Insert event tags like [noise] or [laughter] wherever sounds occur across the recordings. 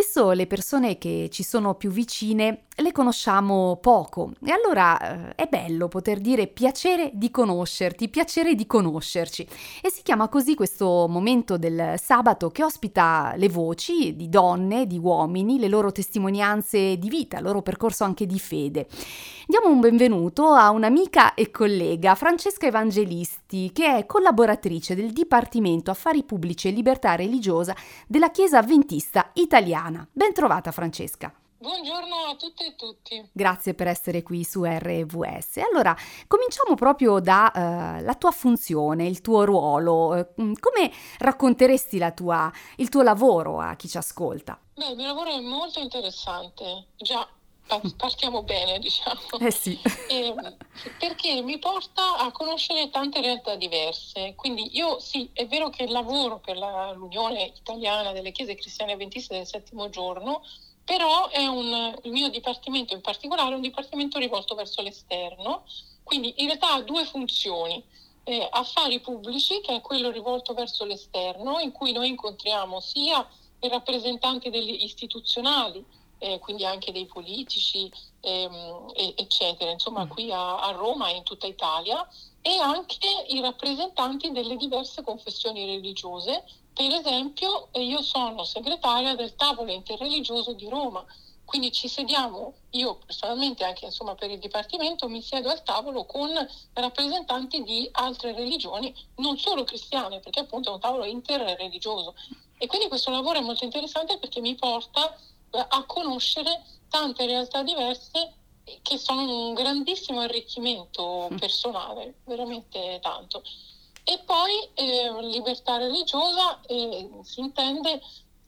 spesso le persone che ci sono più vicine le conosciamo poco e allora eh, è bello poter dire piacere di conoscerti, piacere di conoscerci. E si chiama così questo momento del sabato che ospita le voci di donne, di uomini, le loro testimonianze di vita, il loro percorso anche di fede. Diamo un benvenuto a un'amica e collega, Francesca Evangelisti, che è collaboratrice del Dipartimento Affari Pubblici e Libertà Religiosa della Chiesa Avventista Italiana. Ben trovata Francesca. Buongiorno a tutte e tutti. Grazie per essere qui su RVS. Allora, cominciamo proprio dalla uh, tua funzione, il tuo ruolo. Uh, come racconteresti tua, il tuo lavoro a chi ci ascolta? Beh, il mio lavoro è molto interessante. Già, [laughs] partiamo bene, diciamo. Eh sì. [laughs] E, perché mi porta a conoscere tante realtà diverse. Quindi io sì, è vero che lavoro per la, l'Unione Italiana delle Chiese Cristiane Adventiste del Settimo Giorno, però è un, il mio dipartimento in particolare è un dipartimento rivolto verso l'esterno, quindi in realtà ha due funzioni. Eh, affari pubblici, che è quello rivolto verso l'esterno, in cui noi incontriamo sia i rappresentanti degli istituzionali, eh, quindi anche dei politici, ehm, eccetera, insomma qui a, a Roma e in tutta Italia, e anche i rappresentanti delle diverse confessioni religiose per esempio, io sono segretaria del tavolo interreligioso di Roma, quindi ci sediamo, io personalmente anche insomma, per il Dipartimento mi siedo al tavolo con rappresentanti di altre religioni, non solo cristiane, perché appunto è un tavolo interreligioso. E quindi questo lavoro è molto interessante perché mi porta eh, a conoscere tante realtà diverse che sono un grandissimo arricchimento mm. personale, veramente tanto. E poi eh, libertà religiosa eh, si intende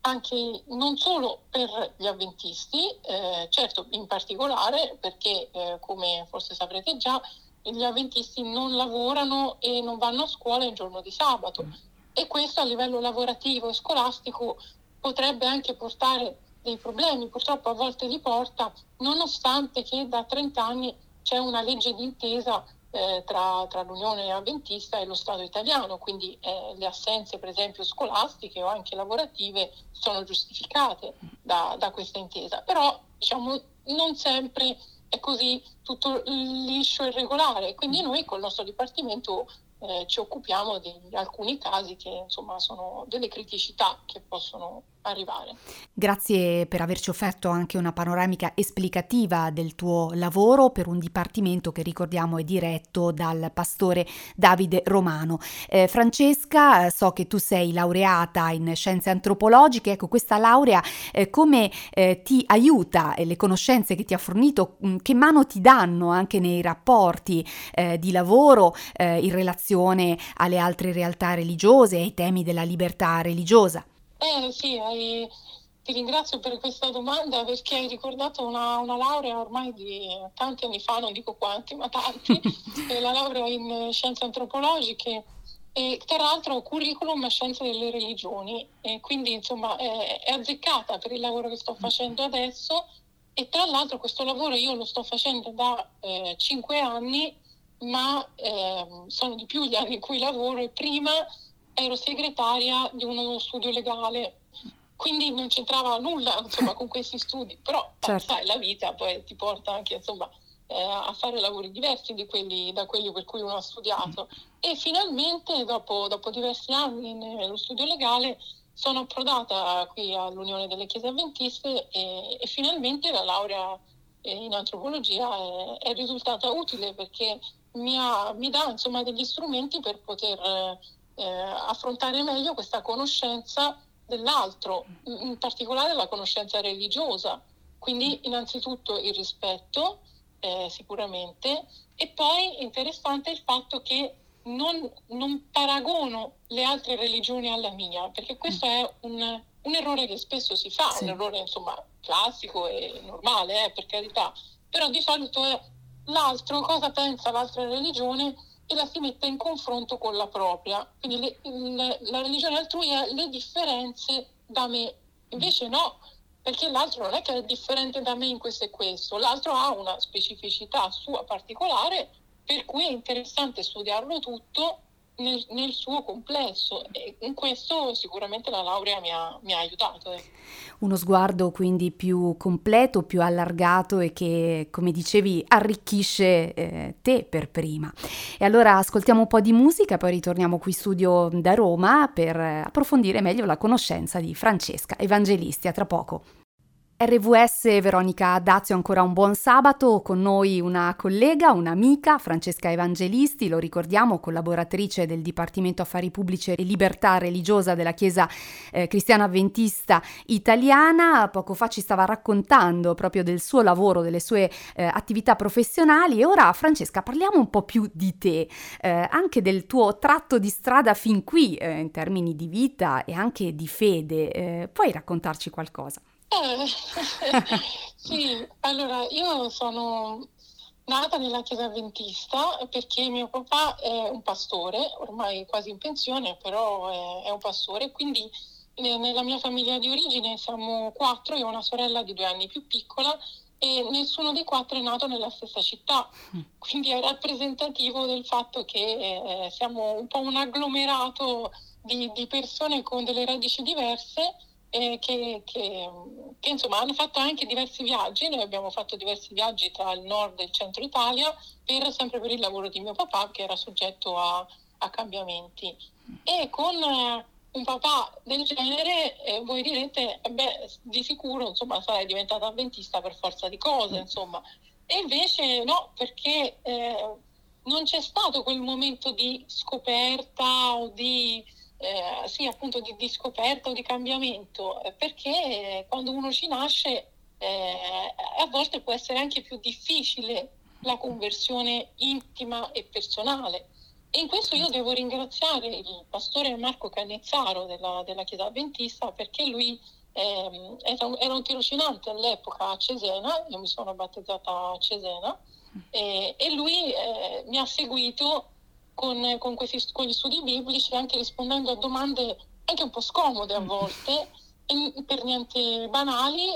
anche non solo per gli avventisti, eh, certo in particolare perché eh, come forse saprete già gli avventisti non lavorano e non vanno a scuola il giorno di sabato. E questo a livello lavorativo e scolastico potrebbe anche portare dei problemi, purtroppo a volte li porta, nonostante che da 30 anni c'è una legge d'intesa eh, tra, tra, l'Unione Avventista e lo Stato italiano, quindi eh, le assenze per esempio scolastiche o anche lavorative sono giustificate da, da questa intesa, però diciamo non sempre è così tutto liscio e regolare, quindi noi col nostro Dipartimento eh, ci occupiamo di alcuni casi che insomma sono delle criticità che possono arrivare. Grazie per averci offerto anche una panoramica esplicativa del tuo lavoro per un dipartimento che ricordiamo è diretto dal pastore Davide Romano. Eh, Francesca, so che tu sei laureata in scienze antropologiche, ecco questa laurea eh, come eh, ti aiuta e le conoscenze che ti ha fornito, mm, che mano ti danno anche nei rapporti eh, di lavoro eh, in relazione alle altre realtà religiose, ai temi della libertà religiosa? Eh sì, hai... ti ringrazio per questa domanda perché hai ricordato una, una, laurea ormai di tanti anni fa, non dico quanti, ma tanti, [laughs] la laurea in scienze antropologiche e tra l'altro curriculum scienze delle religioni. E quindi insomma è, è azzeccata per il lavoro che sto facendo adesso. E tra l'altro questo lavoro io lo sto facendo da eh, cinque anni ma eh, sono di più gli anni in cui lavoro e prima ero segretaria di uno studio legale, quindi non c'entrava nulla insomma, con questi studi, però [laughs] certo. sai, la vita poi ti porta anche insomma, eh, a fare lavori diversi quelli, da quelli per cui uno ha studiato. E finalmente, dopo, dopo diversi anni nello studio legale, sono approdata qui all'Unione delle Chiese Avventiste e, e finalmente la laurea in antropologia è, è risultata utile perché mi, ha, mi dà insomma, degli strumenti per poter eh, affrontare meglio questa conoscenza dell'altro, in particolare la conoscenza religiosa. Quindi innanzitutto il rispetto, eh, sicuramente, e poi interessante il fatto che non, non, paragono le altre religioni alla mia, perché questo è un, un errore che spesso si fa, sì. un errore insomma classico e normale, eh, per carità, però di solito è l'altro cosa pensa l'altra religione e la si mette in confronto con la propria. Quindi le, le, la religione altrui è le differenze da me, invece no, perché l'altro non è che è differente da me in questo e questo, l'altro ha una specificità sua particolare, per cui è interessante studiarlo tutto, nel, nel, suo complesso e in questo sicuramente la laurea mi ha, mi ha aiutato. Eh. Uno sguardo quindi più completo, più allargato e che, come dicevi, arricchisce eh, te per prima. E allora ascoltiamo un po' di musica, poi ritorniamo qui studio da Roma per approfondire meglio la conoscenza di Francesca Evangelisti. A tra poco. RVS Veronica Dazio ancora un buon sabato, con noi una collega, un'amica, Francesca Evangelisti, lo ricordiamo, collaboratrice del Dipartimento Affari Pubblici e Libertà Religiosa della Chiesa eh, Cristiana Avventista Italiana. Poco fa ci stava raccontando proprio del suo lavoro, delle sue eh, attività professionali e ora Francesca parliamo un po' più di te, eh, anche del tuo tratto di strada fin qui eh, in termini di vita e anche di fede. Eh, puoi raccontarci qualcosa? Eh, [laughs] sì, allora io sono nata nella chiesa avventista perché mio papà è un pastore, ormai quasi in pensione, però è, è un pastore, quindi eh, nella mia famiglia di origine siamo quattro, io ho una sorella di due anni più piccola e nessuno dei quattro è nato nella stessa città, quindi è rappresentativo del fatto che eh, siamo un po' un agglomerato di, di persone con delle radici diverse eh, che, che, che, insomma hanno fatto anche diversi viaggi, noi abbiamo fatto diversi viaggi tra il nord e il centro Italia, per, sempre per il lavoro di mio papà che era soggetto a, a cambiamenti. E con eh, un papà del genere eh, voi direte, eh, beh, di sicuro insomma, sarai diventata avventista per forza di cose, insomma. E invece no, perché eh, non c'è stato quel momento di scoperta o di eh, sì, appunto di, di, scoperta o di cambiamento, eh, perché quando uno ci nasce eh, a volte può essere anche più difficile la conversione intima e personale. E in questo io devo ringraziare il pastore Marco Cannizzaro della, della Chiesa Adventista perché lui eh, era, un, era, un, tirocinante all'epoca a Cesena, io mi sono battezzata a Cesena, e, e lui eh, mi ha seguito con, con, questi, con gli studi biblici, anche rispondendo a domande anche un po' scomode a mm. volte, e per niente banali,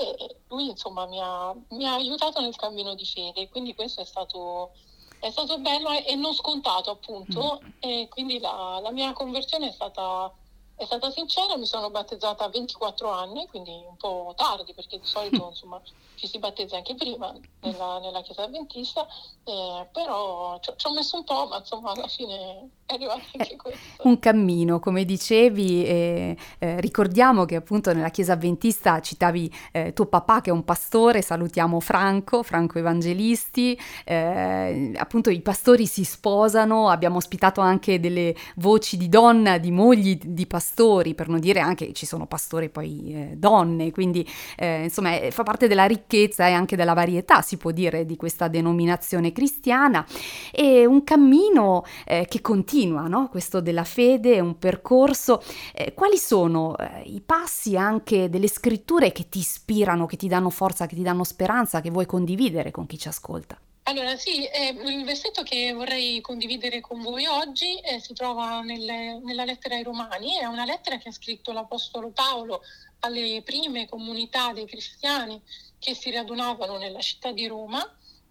lui insomma mi ha, mi ha, aiutato nel cammino di fede, quindi questo è stato, è stato bello e, e non scontato appunto, mm. e quindi la, la mia conversione è stata è stata sincera, mi sono battezzata a 24 anni, quindi un po' tardi perché di solito [laughs] insomma, ci si battezza anche prima nella, nella chiesa avventista, eh, però ci, ho messo un po', ma insomma alla fine eh. Un cammino, come dicevi, eh, eh, ricordiamo che appunto nella chiesa avventista citavi eh, tuo papà che è un pastore, salutiamo Franco, Franco Evangelisti, eh, appunto i pastori si sposano, abbiamo ospitato anche delle voci di donna, di mogli di pastori, per non dire anche ci sono pastori poi eh, donne, quindi insomma fa parte della ricchezza e anche della varietà, si può dire, di questa denominazione cristiana e un cammino che continua, no? questo della fede, un percorso. Eh, quali sono eh, i passi anche delle scritture che ti ispirano, che ti danno forza, che ti danno speranza, che vuoi condividere con chi ci ascolta? Allora sì, eh, il versetto che vorrei condividere con voi oggi eh, si trova nelle, nella lettera ai Romani, è una lettera che ha scritto l'Apostolo Paolo alle prime comunità dei cristiani che si radunavano nella città di Roma.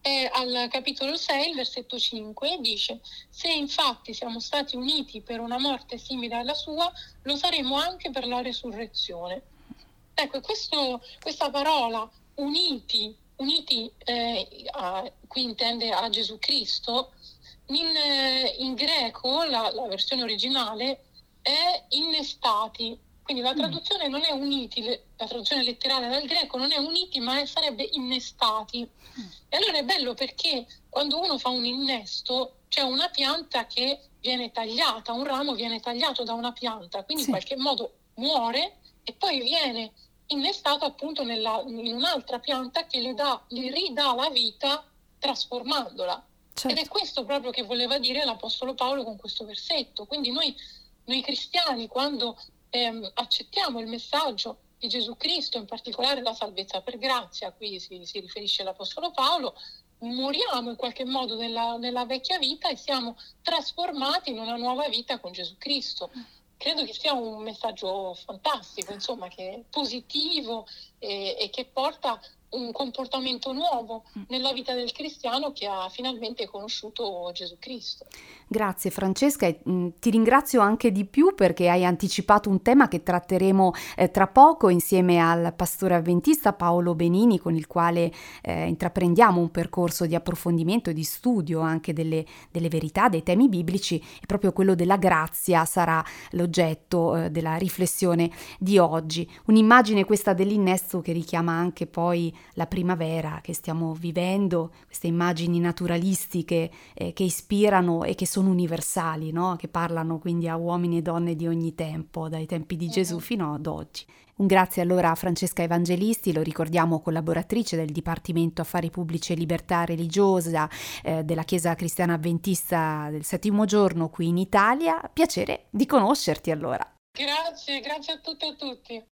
E al capitolo 6, il versetto 5, dice, se infatti siamo stati uniti per una morte simile alla sua, lo saremo anche per la resurrezione. Ecco, questo, questa parola uniti uniti eh, a, qui intende a Gesù Cristo, in, eh, in greco la, la, versione originale è innestati, quindi la mm. traduzione non è uniti, la traduzione letterale dal greco non è uniti ma è, sarebbe innestati. Mm. E allora è bello perché quando uno fa un innesto c'è una pianta che viene tagliata, un ramo viene tagliato da una pianta, quindi sì. in qualche modo muore e poi viene innestato appunto nella, in un'altra pianta che le, dà, le ridà la vita trasformandola. Certo. Ed è questo proprio che voleva dire l'Apostolo Paolo con questo versetto. Quindi noi, noi cristiani, quando ehm, accettiamo il messaggio di Gesù Cristo, in particolare la salvezza per grazia, qui si, si riferisce l'Apostolo Paolo, moriamo in qualche modo nella, nella, vecchia vita e siamo trasformati in una nuova vita con Gesù Cristo. Credo che sia un messaggio fantastico, insomma, che è positivo, e, e che porta un comportamento nuovo mm. nella vita del cristiano che ha finalmente conosciuto Gesù Cristo. Grazie Francesca e mm, ti ringrazio anche di più perché hai anticipato un tema che tratteremo eh, tra poco insieme al pastore avventista Paolo Benini con il quale eh, intraprendiamo un percorso di approfondimento e di studio anche delle, delle, verità, dei temi biblici e proprio quello della grazia sarà l'oggetto eh, della riflessione di oggi. Un'immagine questa dell'innesto che richiama anche poi la primavera che stiamo vivendo, queste immagini naturalistiche eh, che ispirano e che sono universali, no? che parlano quindi a uomini e donne di ogni tempo, dai tempi di Gesù fino ad oggi. Un grazie allora a Francesca Evangelisti, lo ricordiamo collaboratrice del Dipartimento Affari Pubblici e Libertà Religiosa eh, della Chiesa Cristiana Adventista del settimo giorno qui in Italia. Piacere di conoscerti allora. Grazie, grazie a tutte e a tutti.